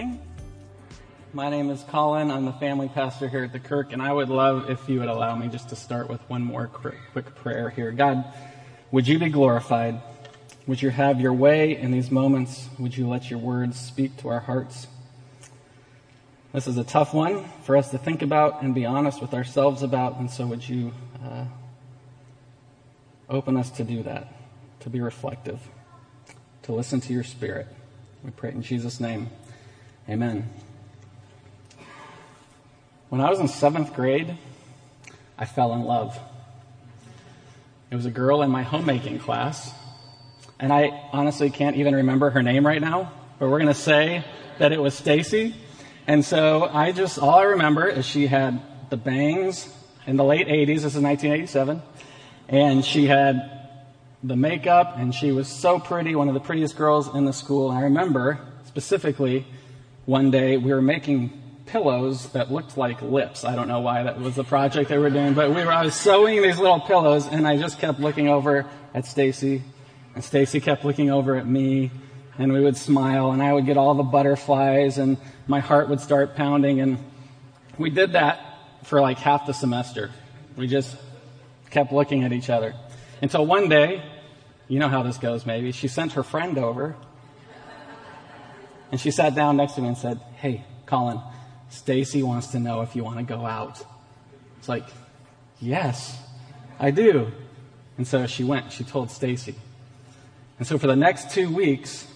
Morning. My name is Colin. I'm the family pastor here at the Kirk, and I would love if you would allow me just to start with one more quick prayer here. God, would you be glorified? Would you have your way in these moments? Would you let your words speak to our hearts? This is a tough one for us to think about and be honest with ourselves about, and so would you uh, open us to do that, to be reflective, to listen to your spirit. We pray in Jesus' name. Amen. When I was in seventh grade, I fell in love. It was a girl in my homemaking class, and I honestly can't even remember her name right now, but we're going to say that it was Stacy. And so I just, all I remember is she had the bangs in the late 80s, this is 1987, and she had the makeup, and she was so pretty, one of the prettiest girls in the school. And I remember specifically one day we were making pillows that looked like lips. I don't know why that was the project they were doing, but we were, I was sewing these little pillows and I just kept looking over at Stacy and Stacy kept looking over at me and we would smile and I would get all the butterflies and my heart would start pounding and we did that for like half the semester. We just kept looking at each other until one day, you know how this goes maybe, she sent her friend over and she sat down next to me and said, Hey, Colin, Stacy wants to know if you want to go out. It's like, yes, I do. And so she went, she told Stacy. And so for the next two weeks,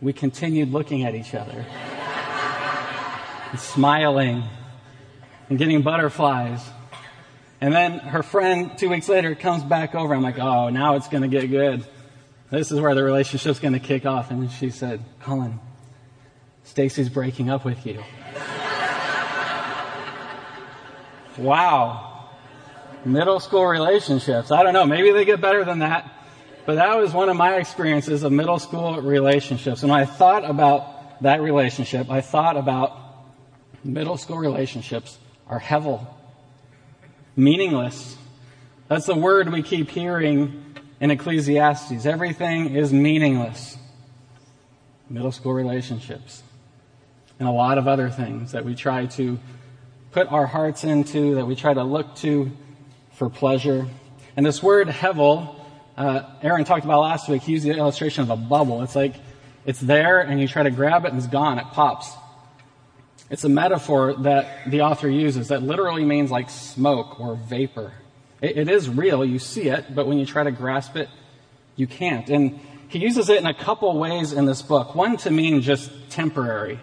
we continued looking at each other and smiling and getting butterflies. And then her friend, two weeks later, comes back over. I'm like, oh, now it's going to get good. This is where the relationship's going to kick off. And she said, Colin, Stacy's breaking up with you. Wow. Middle school relationships. I don't know. Maybe they get better than that. But that was one of my experiences of middle school relationships. And when I thought about that relationship, I thought about middle school relationships are hevel, meaningless. That's the word we keep hearing in Ecclesiastes. Everything is meaningless. Middle school relationships. And a lot of other things that we try to put our hearts into, that we try to look to for pleasure. And this word hevel, uh, Aaron talked about last week. He used the illustration of a bubble. It's like it's there and you try to grab it and it's gone. It pops. It's a metaphor that the author uses that literally means like smoke or vapor. It, it is real. You see it, but when you try to grasp it, you can't. And he uses it in a couple ways in this book. One to mean just temporary,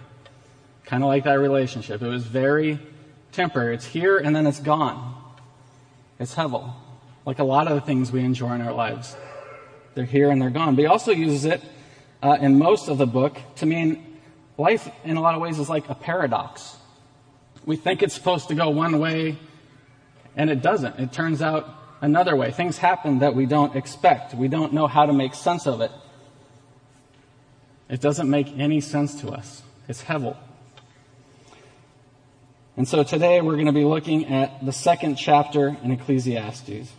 kind of like that relationship. It was very temporary. It's here and then it's gone. It's hevel. Like a lot of the things we enjoy in our lives. They're here and they're gone. But he also uses it uh, in most of the book to mean life in a lot of ways is like a paradox. We think it's supposed to go one way and it doesn't. It turns out another way. Things happen that we don't expect. We don't know how to make sense of it. It doesn't make any sense to us. It's hevel. And so today we're going to be looking at the second chapter in Ecclesiastes.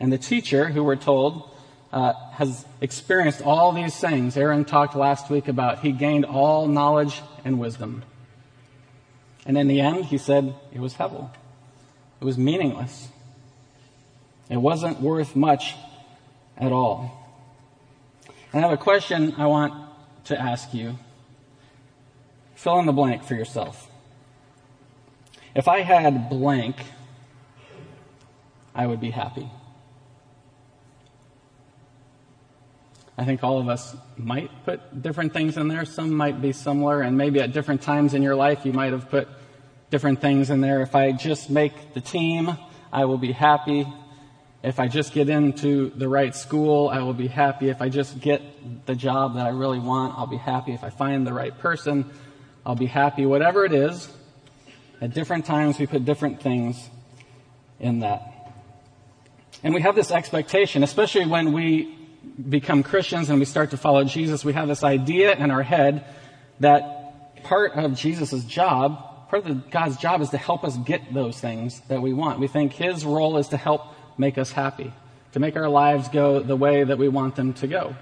And the teacher, who we're told, uh, has experienced all these things. Aaron talked last week about he gained all knowledge and wisdom. And in the end, he said it was hevel. It was meaningless. It wasn't worth much at all. And I have a question I want to ask you. Fill in the blank for yourself. If I had blank, I would be happy. I think all of us might put different things in there. Some might be similar, and maybe at different times in your life, you might have put different things in there. If I just make the team, I will be happy. if I just get into the right school, I will be happy. If I just get the job that I really want, I'll be happy. If I find the right person, I'll be happy. Whatever it is, at different times we put different things in that. And we have this expectation, especially when we become Christians and we start to follow Jesus, we have this idea in our head that part of Jesus' job, part of God's job is to help us get those things that we want. We think His role is to help make us happy, to make our lives go the way that we want them to go.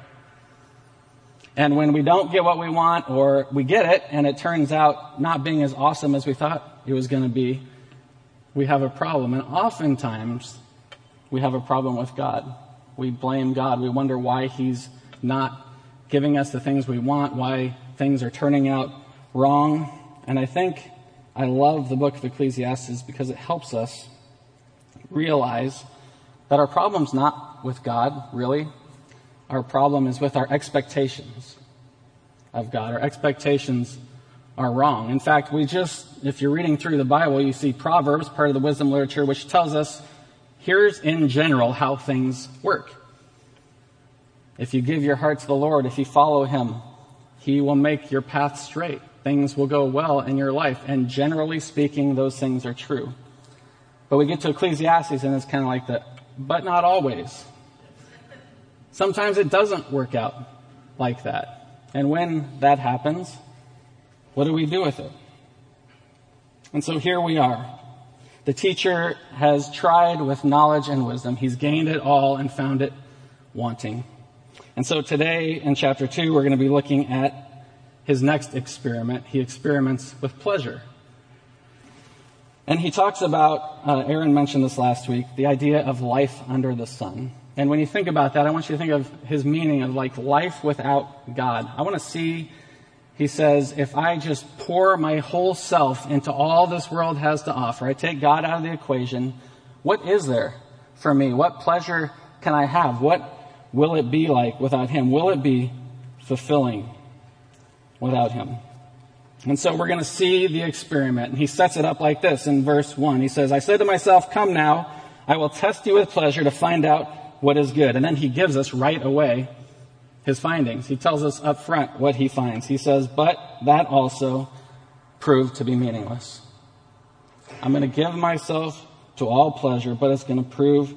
And when we don't get what we want or we get it and it turns out not being as awesome as we thought it was going to be, we have a problem. And oftentimes we have a problem with God. We blame God. We wonder why He's not giving us the things we want, why things are turning out wrong. And I think I love the book of Ecclesiastes because it helps us realize that our problem's not with God, really. Our problem is with our expectations of God. Our expectations are wrong. In fact, we just, if you're reading through the Bible, you see Proverbs, part of the wisdom literature, which tells us here's in general how things work. If you give your heart to the Lord, if you follow Him, He will make your path straight. Things will go well in your life. And generally speaking, those things are true. But we get to Ecclesiastes and it's kind of like the, but not always. Sometimes it doesn't work out like that. And when that happens, what do we do with it? And so here we are. The teacher has tried with knowledge and wisdom. He's gained it all and found it wanting. And so today in chapter 2, we're going to be looking at his next experiment. He experiments with pleasure. And he talks about, uh, Aaron mentioned this last week, the idea of life under the sun. And when you think about that, I want you to think of his meaning of like life without God. I want to see, he says, if I just pour my whole self into all this world has to offer, I take God out of the equation, what is there for me? What pleasure can I have? What will it be like without Him? Will it be fulfilling without Him? And so we're going to see the experiment. And he sets it up like this in verse 1. He says, I said to myself, Come now, I will test you with pleasure to find out what is good. And then he gives us right away his findings. He tells us up front what he finds. He says, But that also proved to be meaningless. I'm going to give myself to all pleasure, but it's going to prove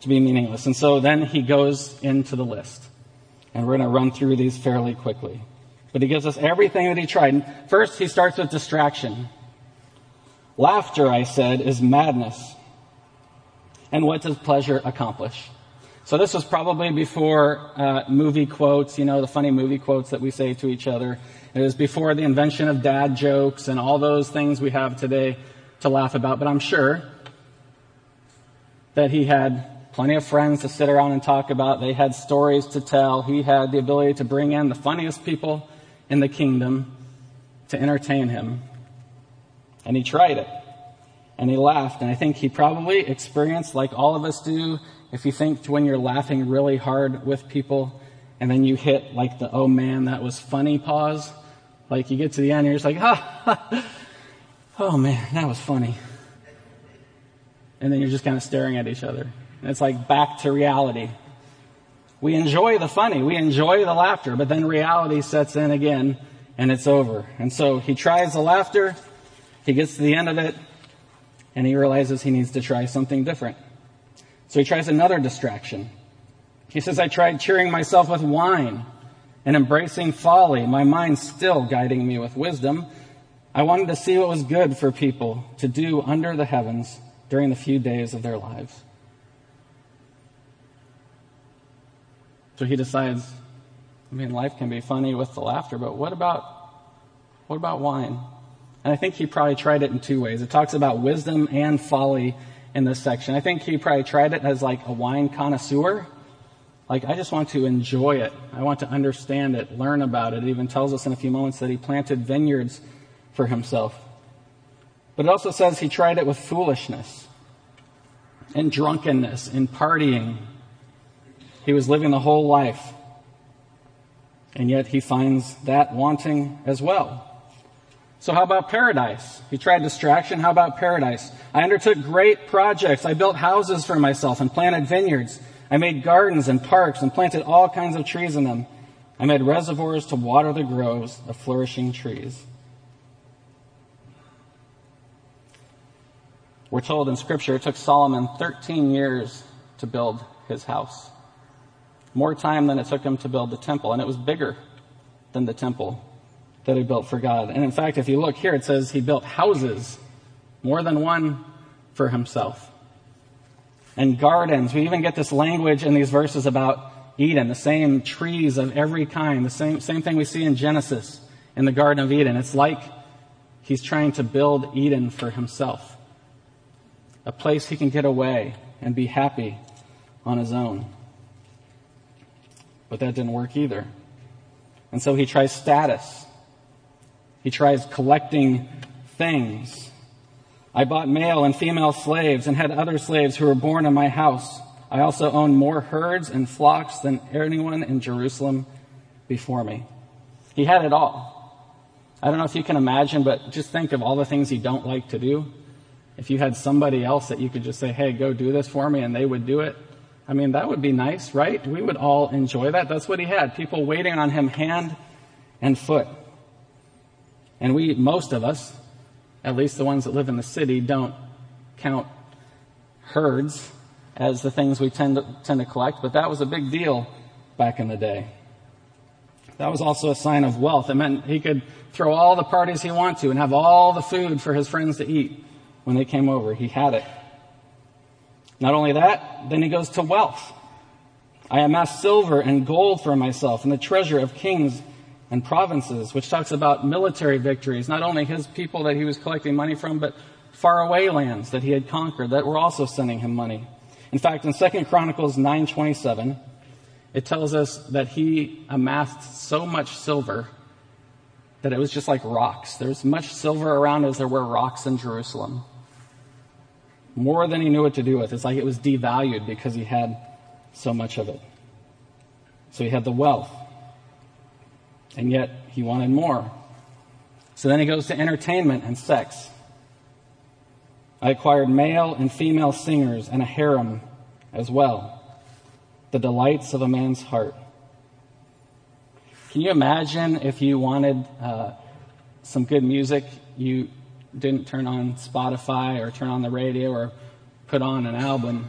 to be meaningless. And so then he goes into the list. And we're going to run through these fairly quickly. But he gives us everything that he tried. First, he starts with distraction. Laughter, I said, is madness. And what does pleasure accomplish? So this was probably before uh, movie quotes, you know, the funny movie quotes that we say to each other. It was before the invention of dad jokes and all those things we have today to laugh about. But I'm sure that he had plenty of friends to sit around and talk about. They had stories to tell. He had the ability to bring in the funniest people in the kingdom to entertain him. And he tried it. And he laughed. And I think he probably experienced, like all of us do, if you think when you're laughing really hard with people and then you hit like the, oh man, that was funny pause. Like you get to the end and you're just like, ha, ah, oh man, that was funny. And then you're just kind of staring at each other. And It's like back to reality. We enjoy the funny, we enjoy the laughter, but then reality sets in again and it's over. And so he tries the laughter, he gets to the end of it, and he realizes he needs to try something different. So he tries another distraction. He says, I tried cheering myself with wine and embracing folly, my mind still guiding me with wisdom. I wanted to see what was good for people to do under the heavens during the few days of their lives. So he decides, I mean, life can be funny with the laughter, but what about, what about wine? And I think he probably tried it in two ways. It talks about wisdom and folly in this section. I think he probably tried it as like a wine connoisseur. Like, I just want to enjoy it. I want to understand it, learn about it. It even tells us in a few moments that he planted vineyards for himself. But it also says he tried it with foolishness and drunkenness and partying he was living the whole life. And yet he finds that wanting as well. So how about paradise? He tried distraction. How about paradise? I undertook great projects. I built houses for myself and planted vineyards. I made gardens and parks and planted all kinds of trees in them. I made reservoirs to water the groves of flourishing trees. We're told in scripture it took Solomon 13 years to build his house. More time than it took him to build the temple, and it was bigger than the temple that he built for God. And in fact, if you look here, it says he built houses, more than one for himself. And gardens. We even get this language in these verses about Eden, the same trees of every kind, the same, same thing we see in Genesis in the Garden of Eden. It's like he's trying to build Eden for himself. A place he can get away and be happy on his own. But that didn't work either. And so he tries status. He tries collecting things. I bought male and female slaves and had other slaves who were born in my house. I also owned more herds and flocks than anyone in Jerusalem before me. He had it all. I don't know if you can imagine, but just think of all the things you don't like to do. If you had somebody else that you could just say, hey, go do this for me, and they would do it. I mean, that would be nice, right? We would all enjoy that. That's what he had. People waiting on him hand and foot. And we, most of us, at least the ones that live in the city, don't count herds as the things we tend to, tend to collect, but that was a big deal back in the day. That was also a sign of wealth. It meant he could throw all the parties he wanted to and have all the food for his friends to eat when they came over. He had it. Not only that, then he goes to wealth. I amassed silver and gold for myself and the treasure of kings and provinces, which talks about military victories, not only his people that he was collecting money from, but faraway lands that he had conquered that were also sending him money. In fact, in 2 Chronicles 9:27, it tells us that he amassed so much silver that it was just like rocks. There's as much silver around as there were rocks in Jerusalem. More than he knew what to do with. It's like it was devalued because he had so much of it. So he had the wealth and yet he wanted more. So then he goes to entertainment and sex. I acquired male and female singers and a harem as well, the delights of a man's heart. Can you imagine if you wanted uh, some good music, you didn't turn on Spotify or turn on the radio or put on an album?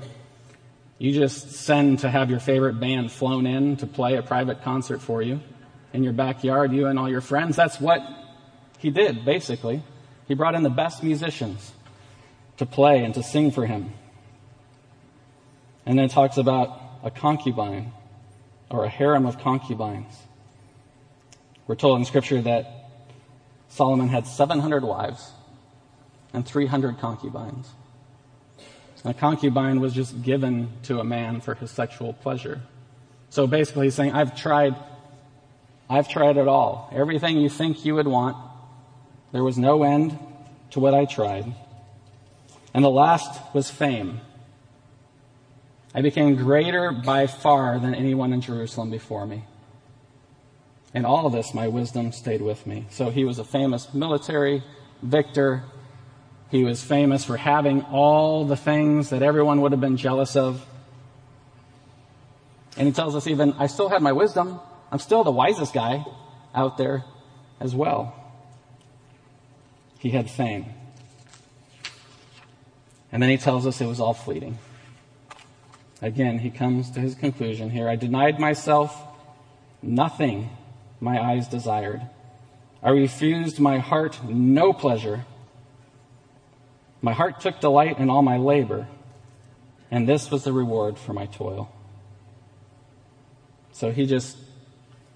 You just send to have your favorite band flown in to play a private concert for you in your backyard, you and all your friends. That's what he did, basically. He brought in the best musicians to play and to sing for him. And then it talks about a concubine or a harem of concubines. We're told in scripture that Solomon had 700 wives and 300 concubines. A concubine was just given to a man for his sexual pleasure. So basically he's saying, I've tried I've tried it all. Everything you think you would want. There was no end to what I tried. And the last was fame. I became greater by far than anyone in Jerusalem before me. In all of this, my wisdom stayed with me. So he was a famous military victor. He was famous for having all the things that everyone would have been jealous of. And he tells us even, I still had my wisdom. I'm still the wisest guy out there as well. He had fame. And then he tells us it was all fleeting. Again, he comes to his conclusion here. I denied myself nothing my eyes desired. I refused my heart no pleasure. My heart took delight in all my labor, and this was the reward for my toil. So he just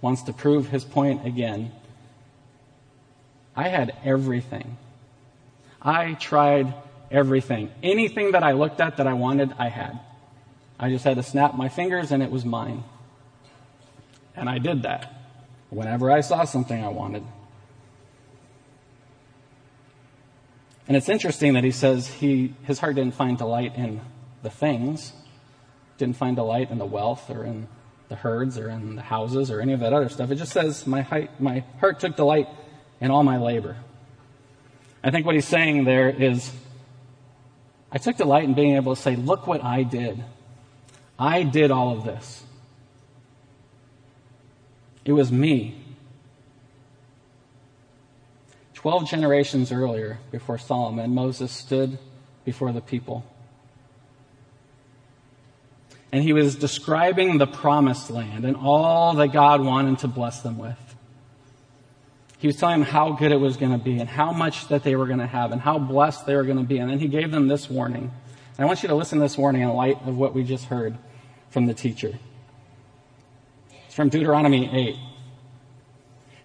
wants to prove his point again. I had everything. I tried everything. Anything that I looked at that I wanted, I had. I just had to snap my fingers and it was mine. And I did that whenever I saw something I wanted. And it's interesting that he says he, his heart didn't find delight in the things, didn't find delight in the wealth or in the herds or in the houses or any of that other stuff. It just says, my, height, my heart took delight in all my labor. I think what he's saying there is, I took delight in being able to say, look what I did. I did all of this. It was me. Twelve generations earlier, before Solomon, Moses stood before the people. And he was describing the promised land and all that God wanted to bless them with. He was telling them how good it was going to be and how much that they were going to have and how blessed they were going to be. And then he gave them this warning. And I want you to listen to this warning in light of what we just heard from the teacher. It's from Deuteronomy 8.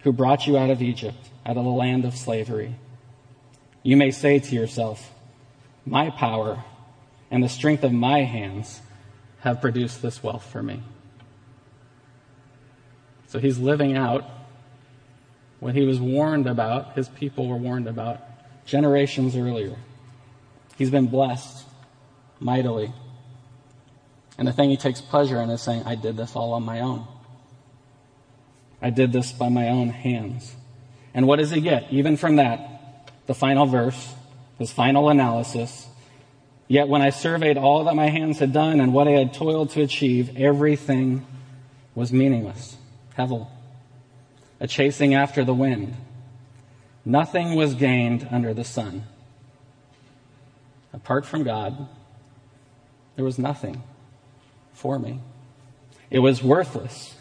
who brought you out of Egypt, out of the land of slavery. You may say to yourself, my power and the strength of my hands have produced this wealth for me. So he's living out what he was warned about, his people were warned about generations earlier. He's been blessed mightily. And the thing he takes pleasure in is saying, I did this all on my own. I did this by my own hands. And what does he get? Even from that, the final verse, his final analysis. Yet when I surveyed all that my hands had done and what I had toiled to achieve, everything was meaningless. Hevel a chasing after the wind. Nothing was gained under the sun. Apart from God, there was nothing for me. It was worthless.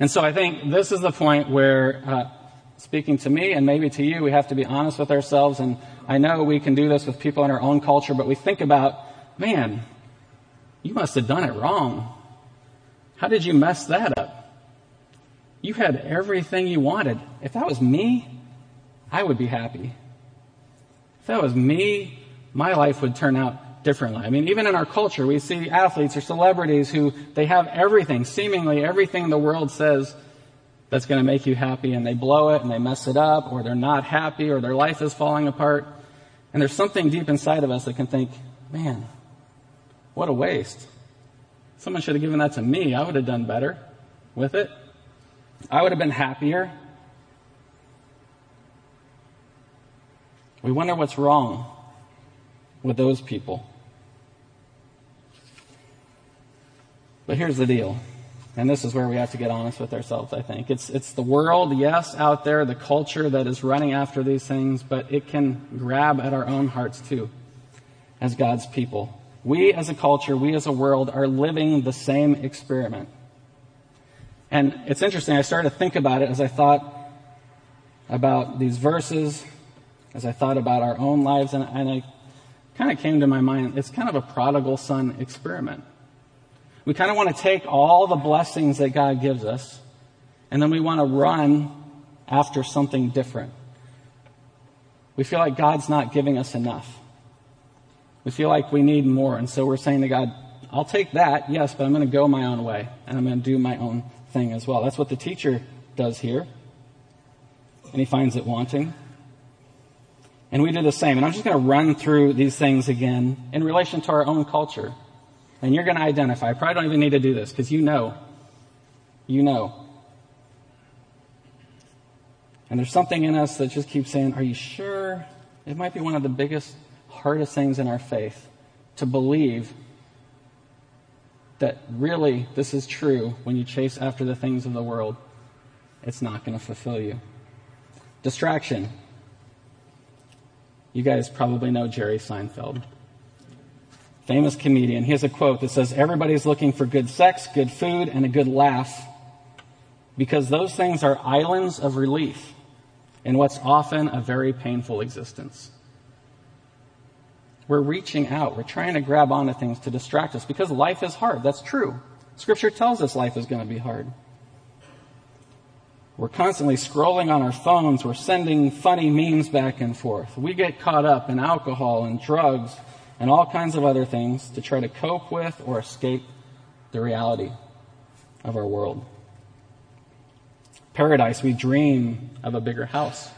And so I think this is the point where, uh, speaking to me and maybe to you, we have to be honest with ourselves. And I know we can do this with people in our own culture, but we think about, man, you must have done it wrong. How did you mess that up? You had everything you wanted. If that was me, I would be happy. If that was me, my life would turn out differently. I mean, even in our culture, we see athletes or celebrities who they have everything, seemingly everything the world says that's going to make you happy and they blow it and they mess it up or they're not happy or their life is falling apart. And there's something deep inside of us that can think, man, what a waste. Someone should have given that to me. I would have done better with it. I would have been happier. We wonder what's wrong with those people. But here's the deal. And this is where we have to get honest with ourselves, I think. It's, it's the world, yes, out there, the culture that is running after these things, but it can grab at our own hearts too, as God's people. We as a culture, we as a world are living the same experiment. And it's interesting, I started to think about it as I thought about these verses, as I thought about our own lives, and, and I kind of came to my mind, it's kind of a prodigal son experiment. We kind of want to take all the blessings that God gives us, and then we want to run after something different. We feel like God's not giving us enough. We feel like we need more, and so we're saying to God, I'll take that, yes, but I'm going to go my own way, and I'm going to do my own thing as well. That's what the teacher does here. And he finds it wanting. And we do the same. And I'm just going to run through these things again in relation to our own culture. And you're going to identify. I probably don't even need to do this because you know. You know. And there's something in us that just keeps saying, Are you sure? It might be one of the biggest, hardest things in our faith to believe that really this is true when you chase after the things of the world, it's not going to fulfill you. Distraction. You guys probably know Jerry Seinfeld. Famous comedian. He has a quote that says, Everybody's looking for good sex, good food, and a good laugh because those things are islands of relief in what's often a very painful existence. We're reaching out. We're trying to grab onto things to distract us because life is hard. That's true. Scripture tells us life is going to be hard. We're constantly scrolling on our phones. We're sending funny memes back and forth. We get caught up in alcohol and drugs and all kinds of other things to try to cope with or escape the reality of our world. Paradise, we dream of a bigger house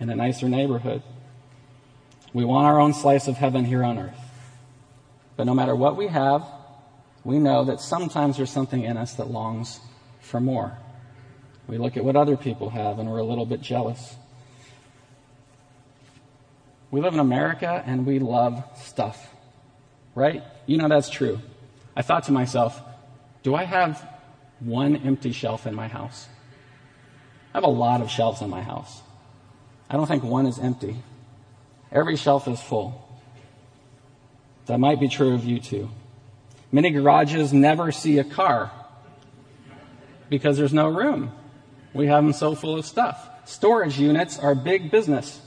and a nicer neighborhood. We want our own slice of heaven here on earth. But no matter what we have, we know that sometimes there's something in us that longs for more. We look at what other people have and we're a little bit jealous. We live in America and we love stuff, right? You know that's true. I thought to myself, do I have one empty shelf in my house? I have a lot of shelves in my house. I don't think one is empty. Every shelf is full. That might be true of you too. Many garages never see a car because there's no room. We have them so full of stuff. Storage units are big business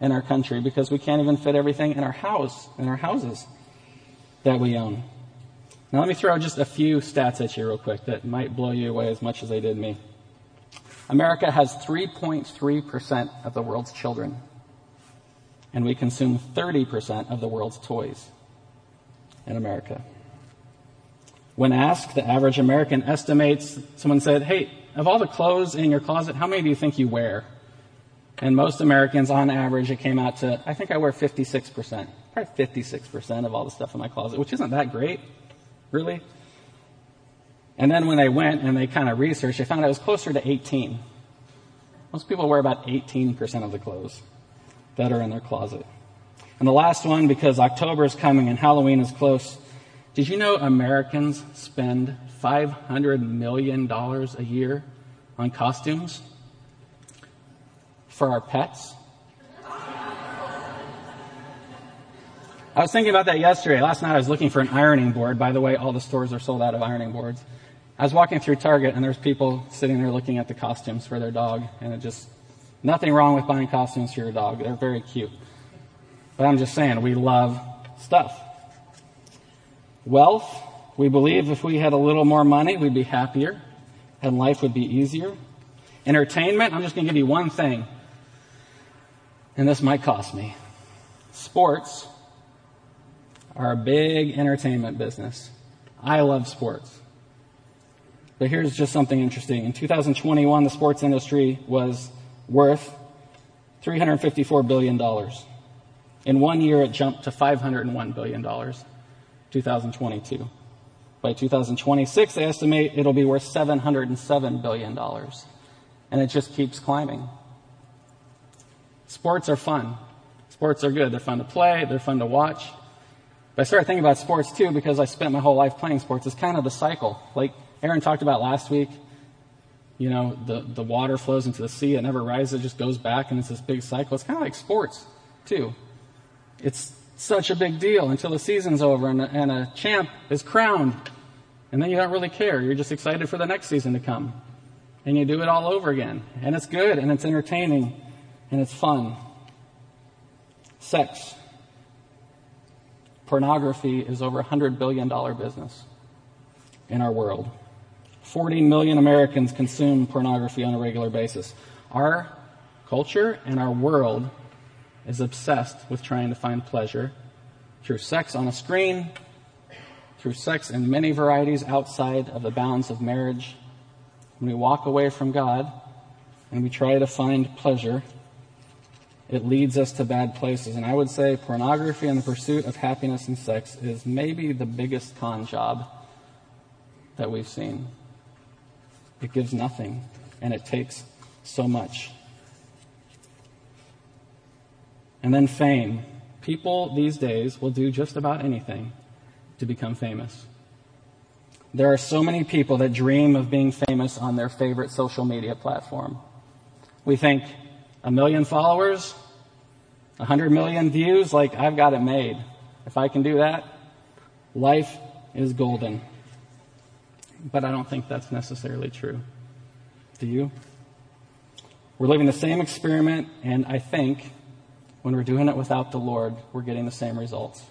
in our country because we can't even fit everything in our house, in our houses that we own. Now let me throw just a few stats at you real quick that might blow you away as much as they did me. America has 3.3% of the world's children, and we consume 30% of the world's toys in America. When asked, the average American estimates, someone said, Hey, of all the clothes in your closet, how many do you think you wear? And most Americans, on average, it came out to, I think I wear 56%. Probably 56% of all the stuff in my closet, which isn't that great, really. And then when they went and they kind of researched, they found it was closer to 18. Most people wear about 18% of the clothes that are in their closet. And the last one, because October is coming and Halloween is close, did you know Americans spend $500 million a year on costumes for our pets? I was thinking about that yesterday. Last night I was looking for an ironing board. By the way, all the stores are sold out of ironing boards. I was walking through Target and there's people sitting there looking at the costumes for their dog and it just, nothing wrong with buying costumes for your dog. They're very cute. But I'm just saying, we love stuff. Wealth, we believe if we had a little more money, we'd be happier and life would be easier. Entertainment, I'm just going to give you one thing. And this might cost me. Sports are a big entertainment business. I love sports. But here's just something interesting. In 2021, the sports industry was worth $354 billion. In one year, it jumped to $501 billion, 2022. By 2026, they estimate it'll be worth $707 billion. And it just keeps climbing. Sports are fun. Sports are good. They're fun to play. They're fun to watch. But I started thinking about sports too because I spent my whole life playing sports. It's kind of the cycle. Like Aaron talked about last week. You know, the, the water flows into the sea. It never rises. It just goes back and it's this big cycle. It's kind of like sports too. It's such a big deal until the season's over and a, and a champ is crowned. And then you don't really care. You're just excited for the next season to come. And you do it all over again. And it's good and it's entertaining and it's fun. Sex. Pornography is over a $100 billion business in our world. 40 million Americans consume pornography on a regular basis. Our culture and our world is obsessed with trying to find pleasure through sex on a screen, through sex in many varieties outside of the bounds of marriage. When we walk away from God and we try to find pleasure, it leads us to bad places. And I would say pornography and the pursuit of happiness and sex is maybe the biggest con job that we've seen. It gives nothing and it takes so much. And then fame. People these days will do just about anything to become famous. There are so many people that dream of being famous on their favorite social media platform. We think a million followers, a hundred million views, like I've got it made. If I can do that, life is golden. But I don't think that's necessarily true. Do you? We're living the same experiment, and I think when we're doing it without the Lord, we're getting the same results.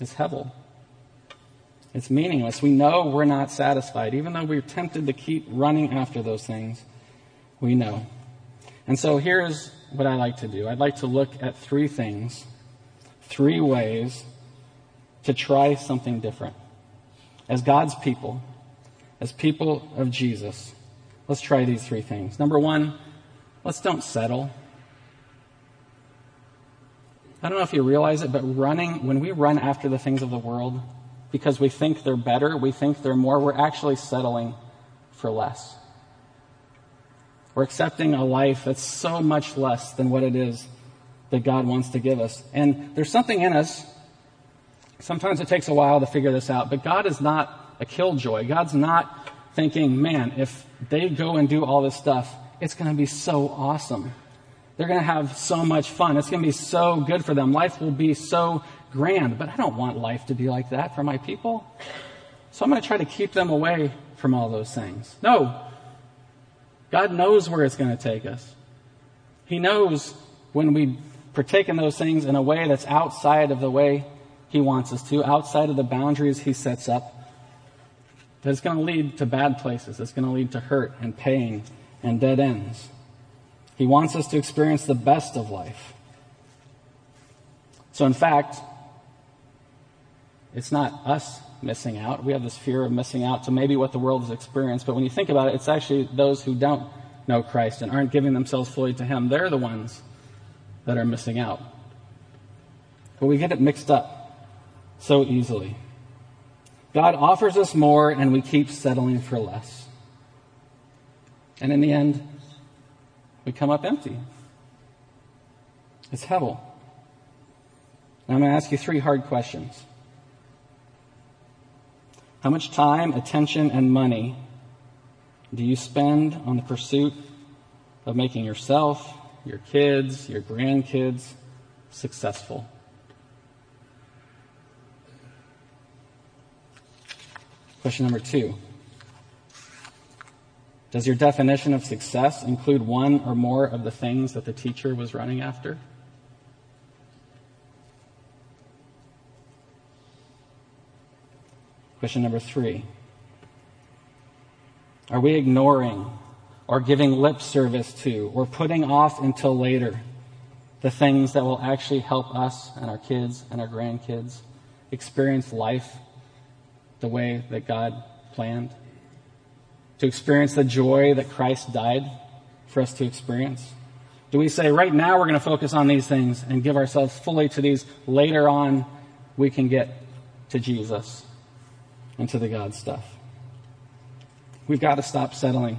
It's hevel. It's meaningless. We know we're not satisfied. Even though we're tempted to keep running after those things, we know. And so here's what I like to do I'd like to look at three things, three ways to try something different. As God's people, as people of Jesus, let's try these three things. Number one, let's don't settle. I don't know if you realize it, but running, when we run after the things of the world because we think they're better, we think they're more, we're actually settling for less. We're accepting a life that's so much less than what it is that God wants to give us. And there's something in us. Sometimes it takes a while to figure this out, but God is not a killjoy. God's not thinking, man, if they go and do all this stuff, it's going to be so awesome. They're going to have so much fun. It's going to be so good for them. Life will be so grand. But I don't want life to be like that for my people. So I'm going to try to keep them away from all those things. No, God knows where it's going to take us. He knows when we partake in those things in a way that's outside of the way He wants us to, outside of the boundaries He sets up, that it's going to lead to bad places. It's going to lead to hurt and pain and dead ends. He wants us to experience the best of life. So, in fact, it's not us missing out. We have this fear of missing out to maybe what the world has experienced. But when you think about it, it's actually those who don't know Christ and aren't giving themselves fully to Him. They're the ones that are missing out. But we get it mixed up so easily. God offers us more and we keep settling for less. And in the end, we come up empty. It's hevel. Now I'm going to ask you three hard questions. How much time, attention, and money do you spend on the pursuit of making yourself, your kids, your grandkids successful? Question number two. Does your definition of success include one or more of the things that the teacher was running after? Question number three Are we ignoring or giving lip service to or putting off until later the things that will actually help us and our kids and our grandkids experience life the way that God planned? To experience the joy that Christ died for us to experience? Do we say, right now we're going to focus on these things and give ourselves fully to these? Later on, we can get to Jesus into the God stuff. We've got to stop settling.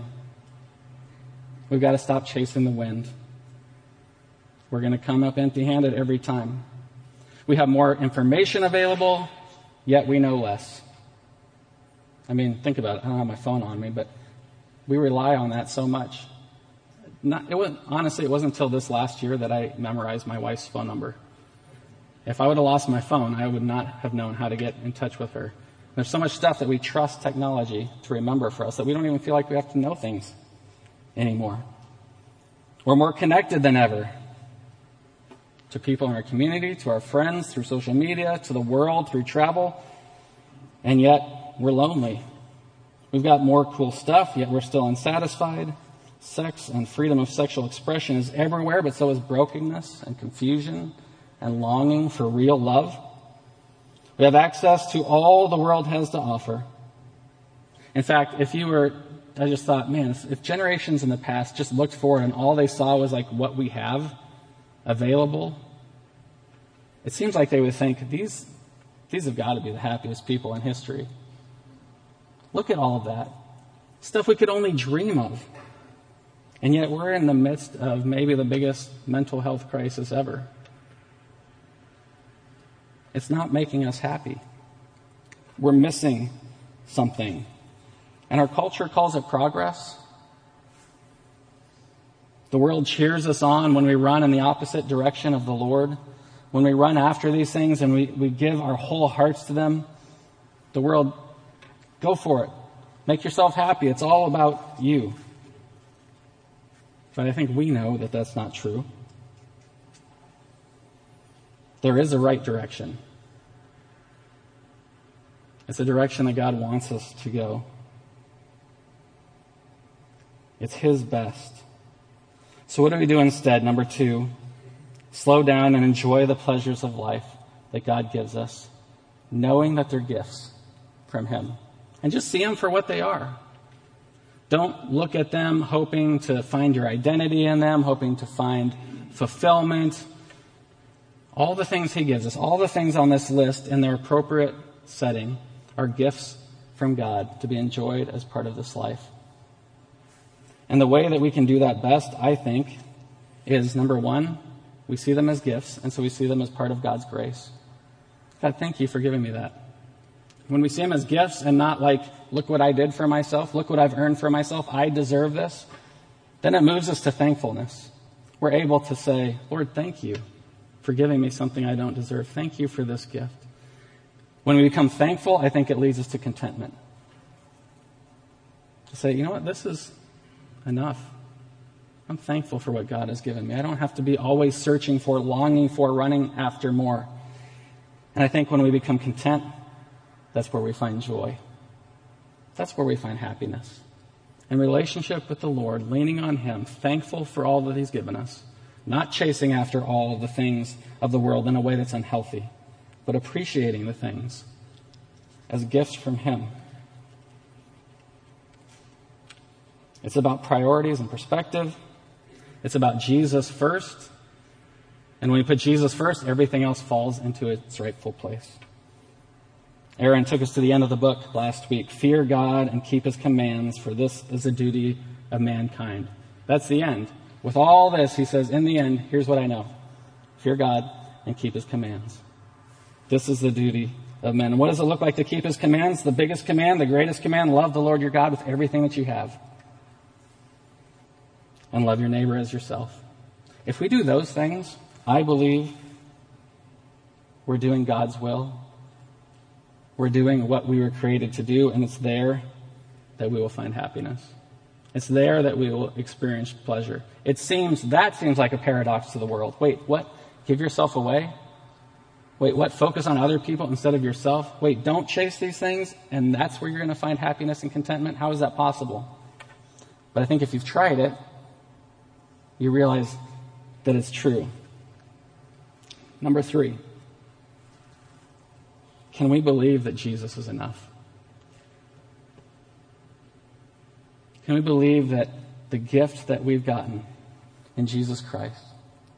We've got to stop chasing the wind. We're going to come up empty handed every time. We have more information available, yet we know less. I mean, think about it. I don't have my phone on me, but we rely on that so much. Not, it was, honestly, it wasn't until this last year that I memorized my wife's phone number. If I would have lost my phone, I would not have known how to get in touch with her. There's so much stuff that we trust technology to remember for us that we don't even feel like we have to know things anymore. We're more connected than ever to people in our community, to our friends, through social media, to the world, through travel, and yet we're lonely. We've got more cool stuff, yet we're still unsatisfied. Sex and freedom of sexual expression is everywhere, but so is brokenness and confusion and longing for real love. We have access to all the world has to offer. In fact, if you were, I just thought, man, if generations in the past just looked forward and all they saw was like what we have available, it seems like they would think these, these have got to be the happiest people in history. Look at all of that. Stuff we could only dream of. And yet we're in the midst of maybe the biggest mental health crisis ever. It's not making us happy. We're missing something. And our culture calls it progress. The world cheers us on when we run in the opposite direction of the Lord. When we run after these things and we, we give our whole hearts to them, the world, go for it. Make yourself happy. It's all about you. But I think we know that that's not true. There is a right direction. It's a direction that God wants us to go. It's His best. So what do we do instead? Number two, slow down and enjoy the pleasures of life that God gives us, knowing that they're gifts from Him. And just see them for what they are. Don't look at them hoping to find your identity in them, hoping to find fulfillment. All the things He gives us, all the things on this list in their appropriate setting are gifts from God to be enjoyed as part of this life. And the way that we can do that best, I think, is number one, we see them as gifts, and so we see them as part of God's grace. God, thank you for giving me that. When we see them as gifts and not like, look what I did for myself, look what I've earned for myself, I deserve this, then it moves us to thankfulness. We're able to say, Lord, thank you for giving me something I don't deserve. Thank you for this gift. When we become thankful, I think it leads us to contentment. To say, you know what, this is enough. I'm thankful for what God has given me. I don't have to be always searching for, longing for, running after more. And I think when we become content, that's where we find joy. That's where we find happiness. In relationship with the Lord, leaning on Him, thankful for all that He's given us, not chasing after all the things of the world in a way that's unhealthy, but appreciating the things as gifts from Him. It's about priorities and perspective. It's about Jesus first. And when we put Jesus first, everything else falls into its rightful place. Aaron took us to the end of the book last week. Fear God and keep his commands, for this is the duty of mankind. That's the end. With all this, he says, in the end, here's what I know. Fear God and keep his commands. This is the duty of men. And what does it look like to keep his commands? The biggest command, the greatest command, love the Lord your God with everything that you have and love your neighbor as yourself. If we do those things, I believe we're doing God's will. We're doing what we were created to do, and it's there that we will find happiness. It's there that we will experience pleasure. It seems, that seems like a paradox to the world. Wait, what? Give yourself away? Wait, what? Focus on other people instead of yourself? Wait, don't chase these things, and that's where you're going to find happiness and contentment? How is that possible? But I think if you've tried it, you realize that it's true. Number three, can we believe that Jesus is enough? Can we believe that the gift that we've gotten in Jesus Christ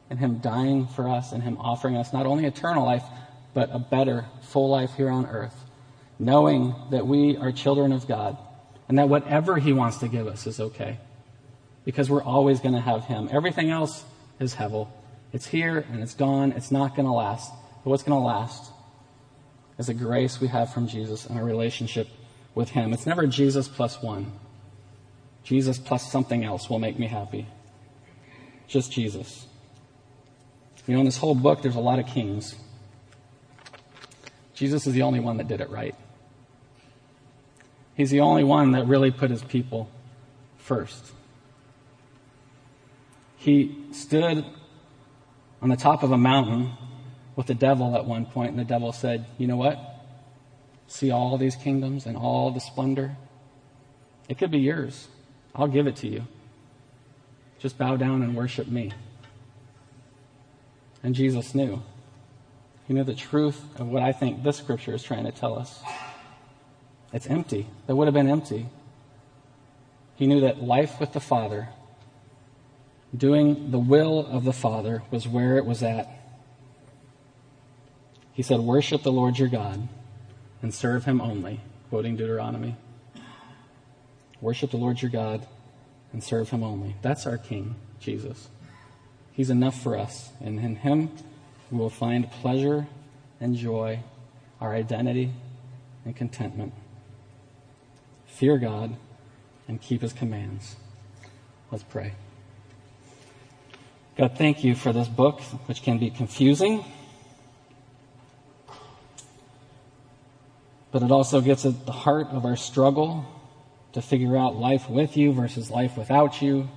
and Him dying for us and Him offering us not only eternal life, but a better, full life here on earth, knowing that we are children of God and that whatever He wants to give us is okay? because we're always going to have Him. Everything else is Hevel. It's here and it's gone. It's not going to last. But what's going to last is the grace we have from Jesus and our relationship with Him. It's never Jesus plus one. Jesus plus something else will make me happy. Just Jesus. You know, in this whole book, there's a lot of kings. Jesus is the only one that did it right. He's the only one that really put his people first. He stood on the top of a mountain with the devil at one point, and the devil said, You know what? See all these kingdoms and all the splendor? It could be yours. I'll give it to you. Just bow down and worship me. And Jesus knew. He knew the truth of what I think this scripture is trying to tell us. It's empty. That would have been empty. He knew that life with the Father doing the will of the Father was where it was at. He said, Worship the Lord your God and serve him only, quoting Deuteronomy. Worship the Lord your God and serve him only. That's our King, Jesus. He's enough for us, and in him we will find pleasure and joy, our identity and contentment. Fear God and keep his commands. Let's pray. God, thank you for this book, which can be confusing, but it also gets at the heart of our struggle to figure out life with you versus life without you,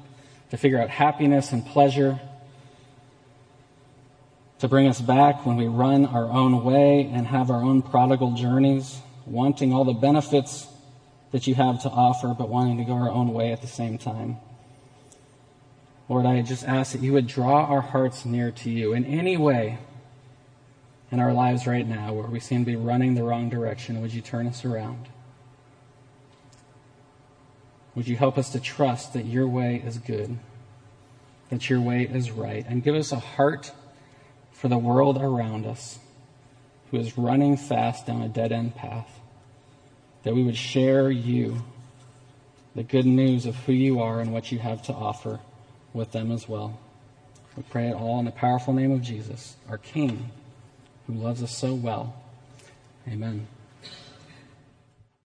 to figure out happiness and pleasure, to bring us back when we run our own way and have our own prodigal journeys, wanting all the benefits that you have to offer, but wanting to go our own way at the same time. Lord, I just ask that you would draw our hearts near to you in any way in our lives right now where we seem to be running the wrong direction. Would you turn us around? Would you help us to trust that your way is good, that your way is right, and give us a heart for the world around us who is running fast down a dead end path, that we would share you, the good news of who you are and what you have to offer with them as well. We pray it all in the powerful name of Jesus, our King, who loves us so well. Amen.